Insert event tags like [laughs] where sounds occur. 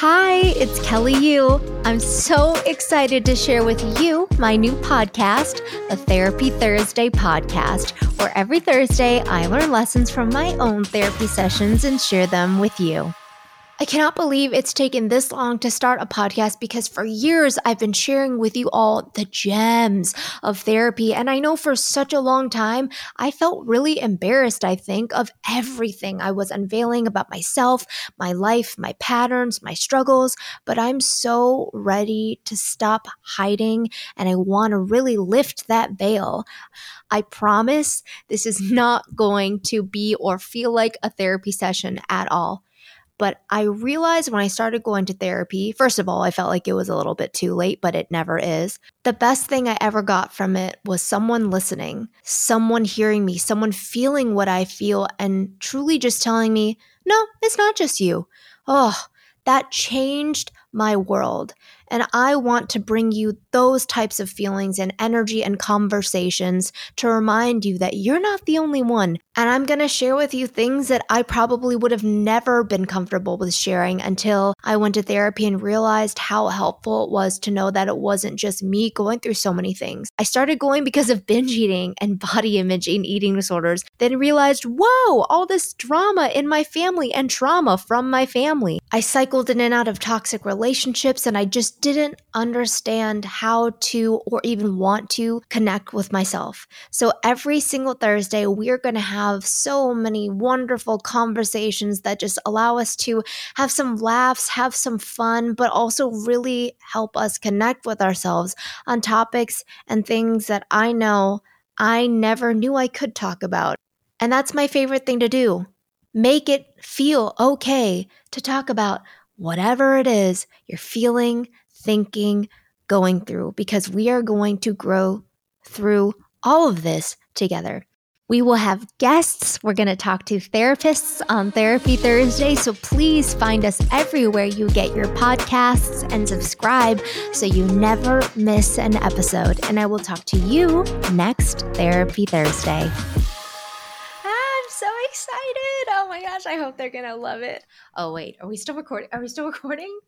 Hi, it's Kelly Yu. I'm so excited to share with you my new podcast, the Therapy Thursday podcast, where every Thursday I learn lessons from my own therapy sessions and share them with you. I cannot believe it's taken this long to start a podcast because for years I've been sharing with you all the gems of therapy. And I know for such a long time, I felt really embarrassed, I think, of everything I was unveiling about myself, my life, my patterns, my struggles. But I'm so ready to stop hiding and I want to really lift that veil. I promise this is not going to be or feel like a therapy session at all. But I realized when I started going to therapy, first of all, I felt like it was a little bit too late, but it never is. The best thing I ever got from it was someone listening, someone hearing me, someone feeling what I feel, and truly just telling me, no, it's not just you. Oh, that changed my world. And I want to bring you those types of feelings and energy and conversations to remind you that you're not the only one. And I'm going to share with you things that I probably would have never been comfortable with sharing until I went to therapy and realized how helpful it was to know that it wasn't just me going through so many things. I started going because of binge eating and body image and eating disorders, then realized, whoa, all this drama in my family and trauma from my family. I cycled in and out of toxic relationships and I just didn't understand how to or even want to connect with myself. So every single Thursday, we're going to have so many wonderful conversations that just allow us to have some laughs, have some fun, but also really help us connect with ourselves on topics and things that I know I never knew I could talk about. And that's my favorite thing to do. Make it feel okay to talk about whatever it is you're feeling, thinking, going through, because we are going to grow through all of this together. We will have guests. We're going to talk to therapists on Therapy Thursday. So please find us everywhere you get your podcasts and subscribe so you never miss an episode. And I will talk to you next Therapy Thursday. I'm so excited. Oh my gosh. I hope they're going to love it. Oh, wait. Are we still recording? Are we still [laughs] recording?